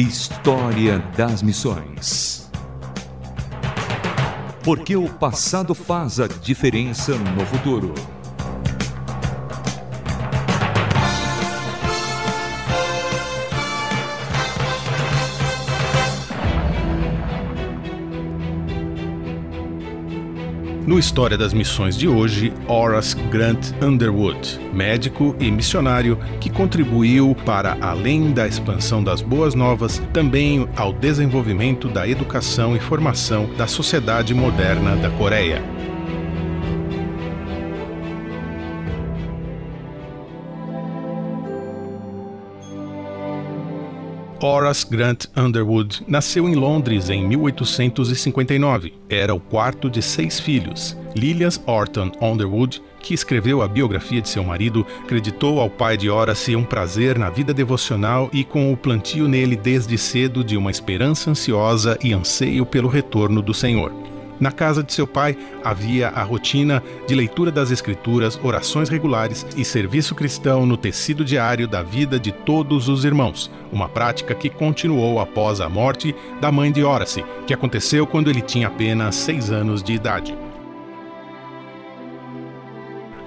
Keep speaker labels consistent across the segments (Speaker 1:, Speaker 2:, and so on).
Speaker 1: História das Missões. Porque o passado faz a diferença no futuro.
Speaker 2: No História das Missões de hoje, Horace Grant Underwood, médico e missionário que contribuiu para, além da expansão das boas novas, também ao desenvolvimento da educação e formação da sociedade moderna da Coreia. Horace Grant Underwood nasceu em Londres em 1859. Era o quarto de seis filhos. Lilias Orton Underwood, que escreveu a biografia de seu marido, acreditou ao pai de Horace um prazer na vida devocional e com o plantio nele desde cedo de uma esperança ansiosa e anseio pelo retorno do Senhor. Na casa de seu pai havia a rotina de leitura das Escrituras, orações regulares e serviço cristão no tecido diário da vida de todos os irmãos, uma prática que continuou após a morte da mãe de Horace, que aconteceu quando ele tinha apenas seis anos de idade.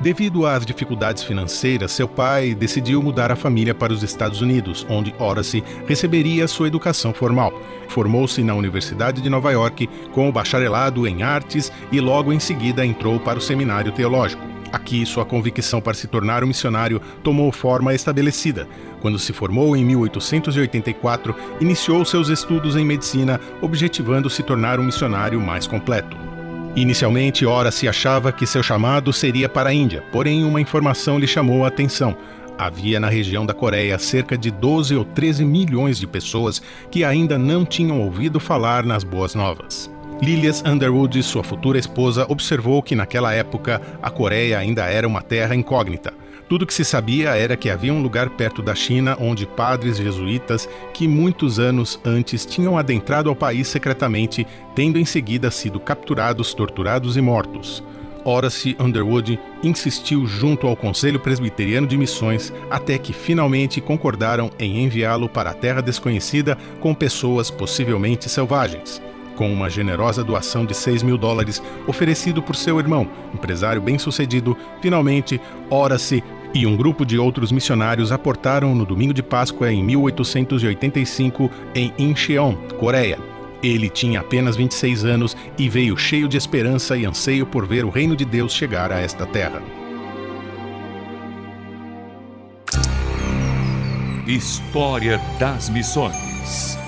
Speaker 2: Devido às dificuldades financeiras, seu pai decidiu mudar a família para os Estados Unidos, onde Horace receberia sua educação formal. Formou-se na Universidade de Nova York com o bacharelado em artes e logo em seguida entrou para o seminário teológico. Aqui, sua convicção para se tornar um missionário tomou forma estabelecida. Quando se formou em 1884, iniciou seus estudos em medicina, objetivando se tornar um missionário mais completo. Inicialmente, Ora se achava que seu chamado seria para a Índia, porém uma informação lhe chamou a atenção. Havia na região da Coreia cerca de 12 ou 13 milhões de pessoas que ainda não tinham ouvido falar nas boas novas. Lilias Underwood, sua futura esposa, observou que naquela época a Coreia ainda era uma terra incógnita. Tudo que se sabia era que havia um lugar perto da China onde padres jesuítas que muitos anos antes tinham adentrado ao país secretamente, tendo em seguida sido capturados, torturados e mortos. Horace Underwood insistiu junto ao Conselho Presbiteriano de Missões até que finalmente concordaram em enviá-lo para a terra desconhecida com pessoas possivelmente selvagens com uma generosa doação de 6 mil dólares oferecido por seu irmão, empresário bem-sucedido, finalmente, Horace e um grupo de outros missionários aportaram no domingo de Páscoa em 1885 em Incheon, Coreia. Ele tinha apenas 26 anos e veio cheio de esperança e anseio por ver o reino de Deus chegar a esta terra.
Speaker 1: História das Missões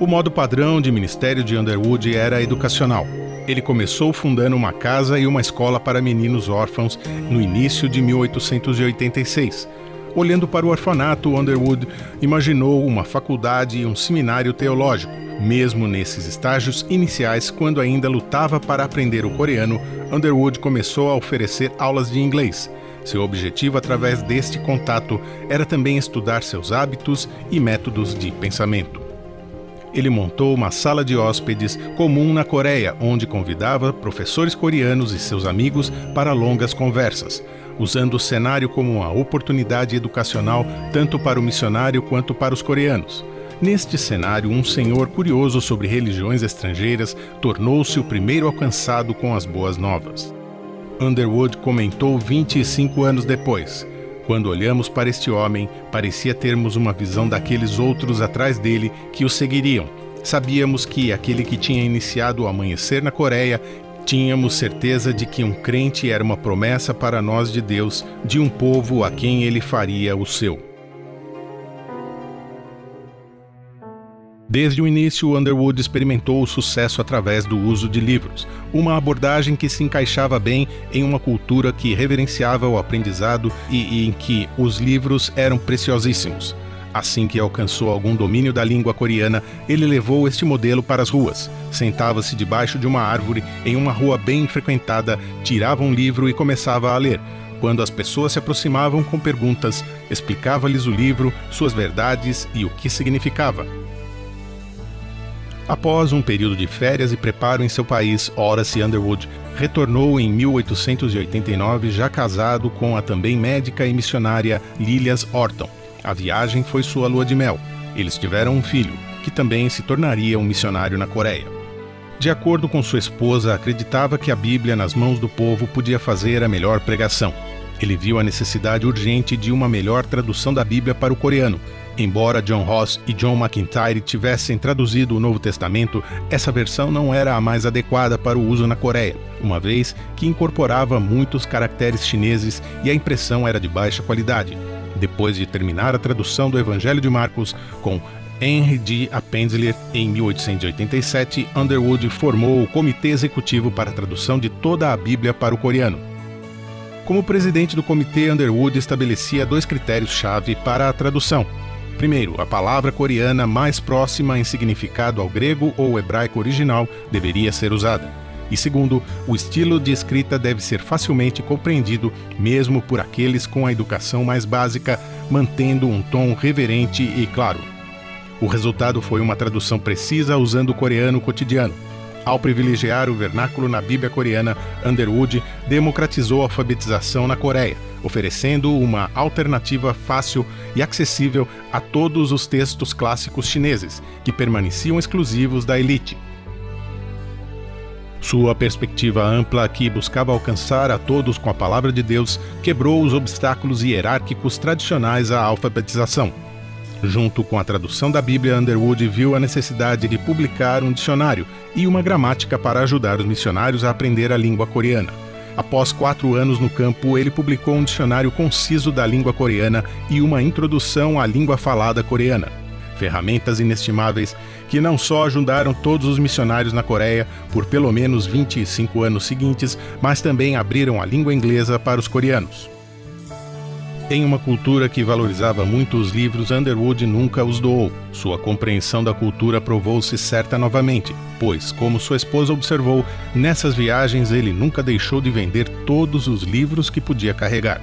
Speaker 2: O modo padrão de ministério de Underwood era educacional. Ele começou fundando uma casa e uma escola para meninos órfãos no início de 1886. Olhando para o orfanato, Underwood imaginou uma faculdade e um seminário teológico. Mesmo nesses estágios iniciais, quando ainda lutava para aprender o coreano, Underwood começou a oferecer aulas de inglês. Seu objetivo através deste contato era também estudar seus hábitos e métodos de pensamento ele montou uma sala de hóspedes comum na Coreia, onde convidava professores coreanos e seus amigos para longas conversas, usando o cenário como uma oportunidade educacional tanto para o missionário quanto para os coreanos. Neste cenário, um senhor curioso sobre religiões estrangeiras tornou-se o primeiro alcançado com as boas novas. Underwood comentou 25 anos depois. Quando olhamos para este homem, parecia termos uma visão daqueles outros atrás dele que o seguiriam. Sabíamos que aquele que tinha iniciado o amanhecer na Coreia tínhamos certeza de que um crente era uma promessa para nós de Deus, de um povo a quem ele faria o seu. Desde o início, Underwood experimentou o sucesso através do uso de livros, uma abordagem que se encaixava bem em uma cultura que reverenciava o aprendizado e, e em que os livros eram preciosíssimos. Assim que alcançou algum domínio da língua coreana, ele levou este modelo para as ruas. Sentava-se debaixo de uma árvore em uma rua bem frequentada, tirava um livro e começava a ler. Quando as pessoas se aproximavam com perguntas, explicava-lhes o livro, suas verdades e o que significava. Após um período de férias e preparo em seu país, Horace Underwood retornou em 1889 já casado com a também médica e missionária Lilias Orton. A viagem foi sua lua de mel. Eles tiveram um filho, que também se tornaria um missionário na Coreia. De acordo com sua esposa, acreditava que a Bíblia nas mãos do povo podia fazer a melhor pregação. Ele viu a necessidade urgente de uma melhor tradução da Bíblia para o coreano. Embora John Ross e John McIntyre tivessem traduzido o Novo Testamento, essa versão não era a mais adequada para o uso na Coreia, uma vez que incorporava muitos caracteres chineses e a impressão era de baixa qualidade. Depois de terminar a tradução do Evangelho de Marcos com Henry D. Appenzler, em 1887, Underwood formou o Comitê Executivo para a tradução de toda a Bíblia para o coreano. Como presidente do comitê, Underwood estabelecia dois critérios-chave para a tradução. Primeiro, a palavra coreana mais próxima em significado ao grego ou hebraico original deveria ser usada. E segundo, o estilo de escrita deve ser facilmente compreendido, mesmo por aqueles com a educação mais básica, mantendo um tom reverente e claro. O resultado foi uma tradução precisa usando o coreano cotidiano. Ao privilegiar o vernáculo na Bíblia coreana, Underwood democratizou a alfabetização na Coreia, oferecendo uma alternativa fácil e acessível a todos os textos clássicos chineses, que permaneciam exclusivos da elite. Sua perspectiva ampla, que buscava alcançar a todos com a palavra de Deus, quebrou os obstáculos hierárquicos tradicionais à alfabetização. Junto com a tradução da Bíblia, Underwood viu a necessidade de publicar um dicionário e uma gramática para ajudar os missionários a aprender a língua coreana. Após quatro anos no campo, ele publicou um dicionário conciso da língua coreana e uma introdução à língua falada coreana. Ferramentas inestimáveis que não só ajudaram todos os missionários na Coreia por pelo menos 25 anos seguintes, mas também abriram a língua inglesa para os coreanos. Em uma cultura que valorizava muito os livros, Underwood nunca os doou. Sua compreensão da cultura provou-se certa novamente, pois, como sua esposa observou, nessas viagens ele nunca deixou de vender todos os livros que podia carregar.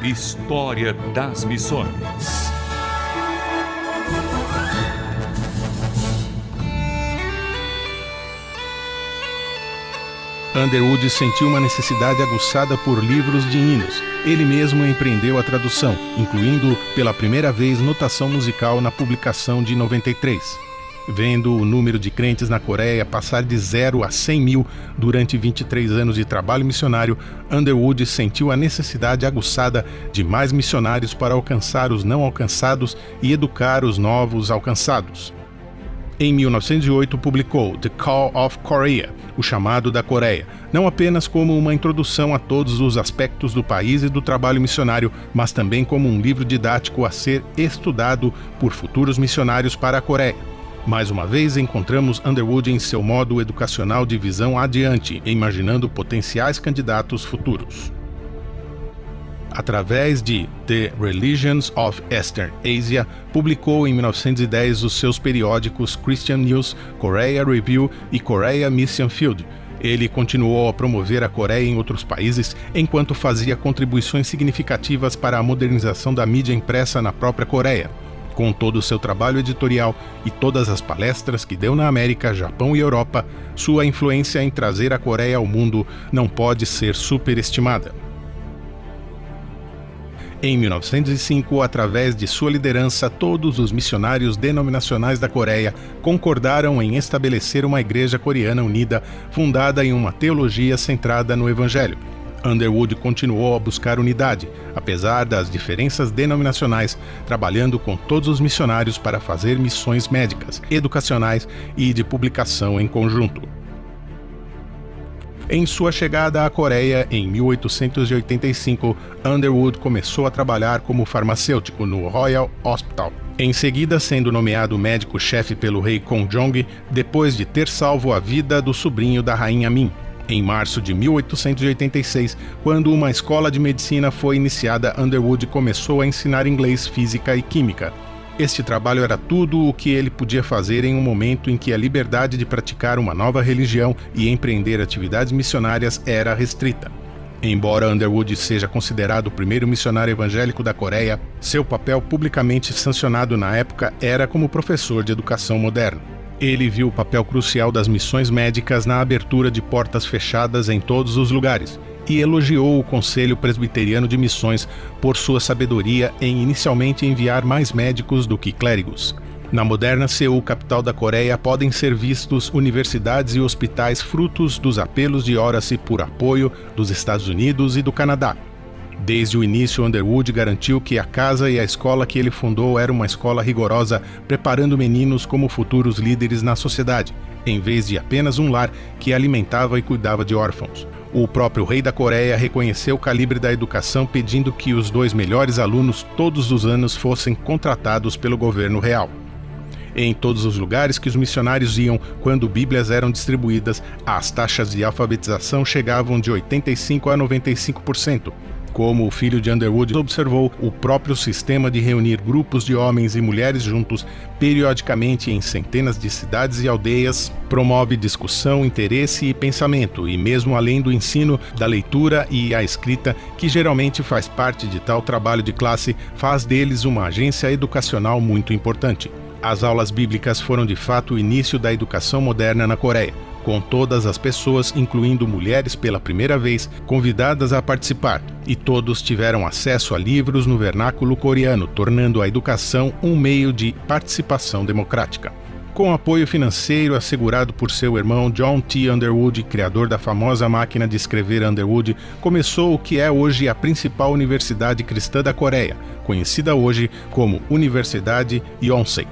Speaker 1: História das Missões
Speaker 2: Underwood sentiu uma necessidade aguçada por livros de hinos. Ele mesmo empreendeu a tradução, incluindo pela primeira vez notação musical na publicação de 93. Vendo o número de crentes na Coreia passar de zero a 100 mil durante 23 anos de trabalho missionário, Underwood sentiu a necessidade aguçada de mais missionários para alcançar os não alcançados e educar os novos alcançados. Em 1908, publicou The Call of Korea, o chamado da Coreia, não apenas como uma introdução a todos os aspectos do país e do trabalho missionário, mas também como um livro didático a ser estudado por futuros missionários para a Coreia. Mais uma vez, encontramos Underwood em seu modo educacional de visão adiante, imaginando potenciais candidatos futuros através de The Religions of Eastern Asia, publicou em 1910 os seus periódicos Christian News, Korea Review e Korea Mission Field. Ele continuou a promover a Coreia em outros países enquanto fazia contribuições significativas para a modernização da mídia impressa na própria Coreia. Com todo o seu trabalho editorial e todas as palestras que deu na América, Japão e Europa, sua influência em trazer a Coreia ao mundo não pode ser superestimada. Em 1905, através de sua liderança, todos os missionários denominacionais da Coreia concordaram em estabelecer uma igreja coreana unida, fundada em uma teologia centrada no Evangelho. Underwood continuou a buscar unidade, apesar das diferenças denominacionais, trabalhando com todos os missionários para fazer missões médicas, educacionais e de publicação em conjunto. Em sua chegada à Coreia em 1885, Underwood começou a trabalhar como farmacêutico no Royal Hospital. Em seguida, sendo nomeado médico-chefe pelo rei Kongjong, depois de ter salvo a vida do sobrinho da rainha Min. Em março de 1886, quando uma escola de medicina foi iniciada, Underwood começou a ensinar inglês, física e química. Este trabalho era tudo o que ele podia fazer em um momento em que a liberdade de praticar uma nova religião e empreender atividades missionárias era restrita. Embora Underwood seja considerado o primeiro missionário evangélico da Coreia, seu papel publicamente sancionado na época era como professor de educação moderna. Ele viu o papel crucial das missões médicas na abertura de portas fechadas em todos os lugares e elogiou o Conselho Presbiteriano de Missões por sua sabedoria em inicialmente enviar mais médicos do que clérigos. Na moderna Seul, capital da Coreia, podem ser vistos universidades e hospitais frutos dos apelos de Horace por apoio dos Estados Unidos e do Canadá. Desde o início, Underwood garantiu que a casa e a escola que ele fundou era uma escola rigorosa, preparando meninos como futuros líderes na sociedade, em vez de apenas um lar que alimentava e cuidava de órfãos. O próprio rei da Coreia reconheceu o calibre da educação, pedindo que os dois melhores alunos todos os anos fossem contratados pelo governo real. Em todos os lugares que os missionários iam quando Bíblias eram distribuídas, as taxas de alfabetização chegavam de 85 a 95%. Como o filho de Underwood observou, o próprio sistema de reunir grupos de homens e mulheres juntos, periodicamente em centenas de cidades e aldeias, promove discussão, interesse e pensamento, e mesmo além do ensino da leitura e a escrita, que geralmente faz parte de tal trabalho de classe, faz deles uma agência educacional muito importante. As aulas bíblicas foram de fato o início da educação moderna na Coreia, com todas as pessoas, incluindo mulheres pela primeira vez, convidadas a participar, e todos tiveram acesso a livros no vernáculo coreano, tornando a educação um meio de participação democrática. Com apoio financeiro assegurado por seu irmão John T. Underwood, criador da famosa máquina de escrever Underwood, começou o que é hoje a principal universidade cristã da Coreia, conhecida hoje como Universidade Yonsei.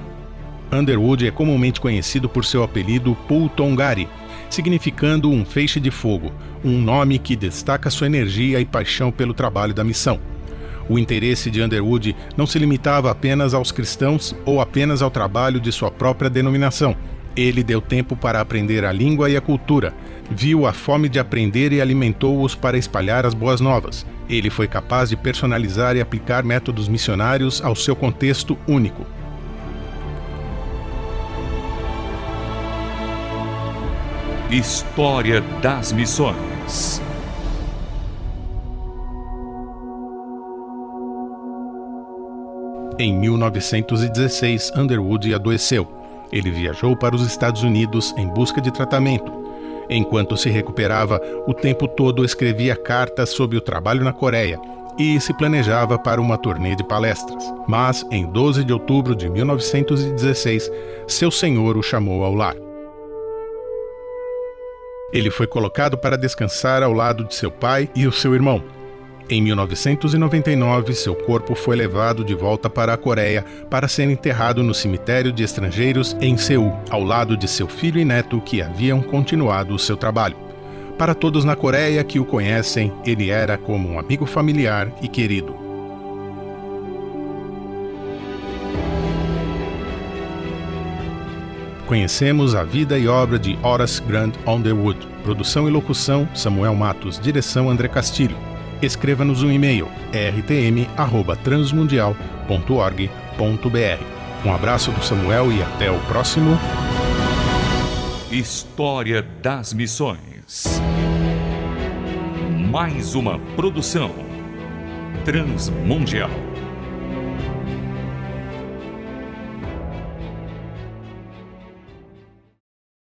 Speaker 2: Underwood é comumente conhecido por seu apelido Pultongari, significando um feixe de fogo, um nome que destaca sua energia e paixão pelo trabalho da missão. O interesse de Underwood não se limitava apenas aos cristãos ou apenas ao trabalho de sua própria denominação. Ele deu tempo para aprender a língua e a cultura, viu a fome de aprender e alimentou-os para espalhar as boas novas. Ele foi capaz de personalizar e aplicar métodos missionários ao seu contexto único.
Speaker 1: História das Missões.
Speaker 2: Em 1916, Underwood adoeceu. Ele viajou para os Estados Unidos em busca de tratamento. Enquanto se recuperava, o tempo todo escrevia cartas sobre o trabalho na Coreia e se planejava para uma turnê de palestras. Mas, em 12 de outubro de 1916, seu senhor o chamou ao lar. Ele foi colocado para descansar ao lado de seu pai e o seu irmão. Em 1999, seu corpo foi levado de volta para a Coreia para ser enterrado no cemitério de estrangeiros em Seul, ao lado de seu filho e neto que haviam continuado o seu trabalho. Para todos na Coreia que o conhecem, ele era como um amigo familiar e querido. Conhecemos a vida e obra de Horace Grant Underwood. Produção e locução: Samuel Matos. Direção: André Castilho. Escreva-nos um e-mail: rtm@transmundial.org.br. Um abraço do Samuel e até o próximo.
Speaker 1: História das Missões. Mais uma produção transmundial.